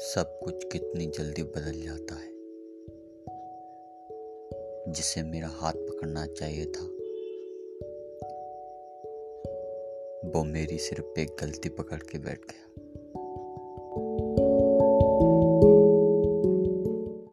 सब कुछ कितनी जल्दी बदल जाता है। जिसे मेरा हाथ पकड़ना चाहिए था, वो मेरी सिर्फ़ एक गलती पकड़ के बैठ गया।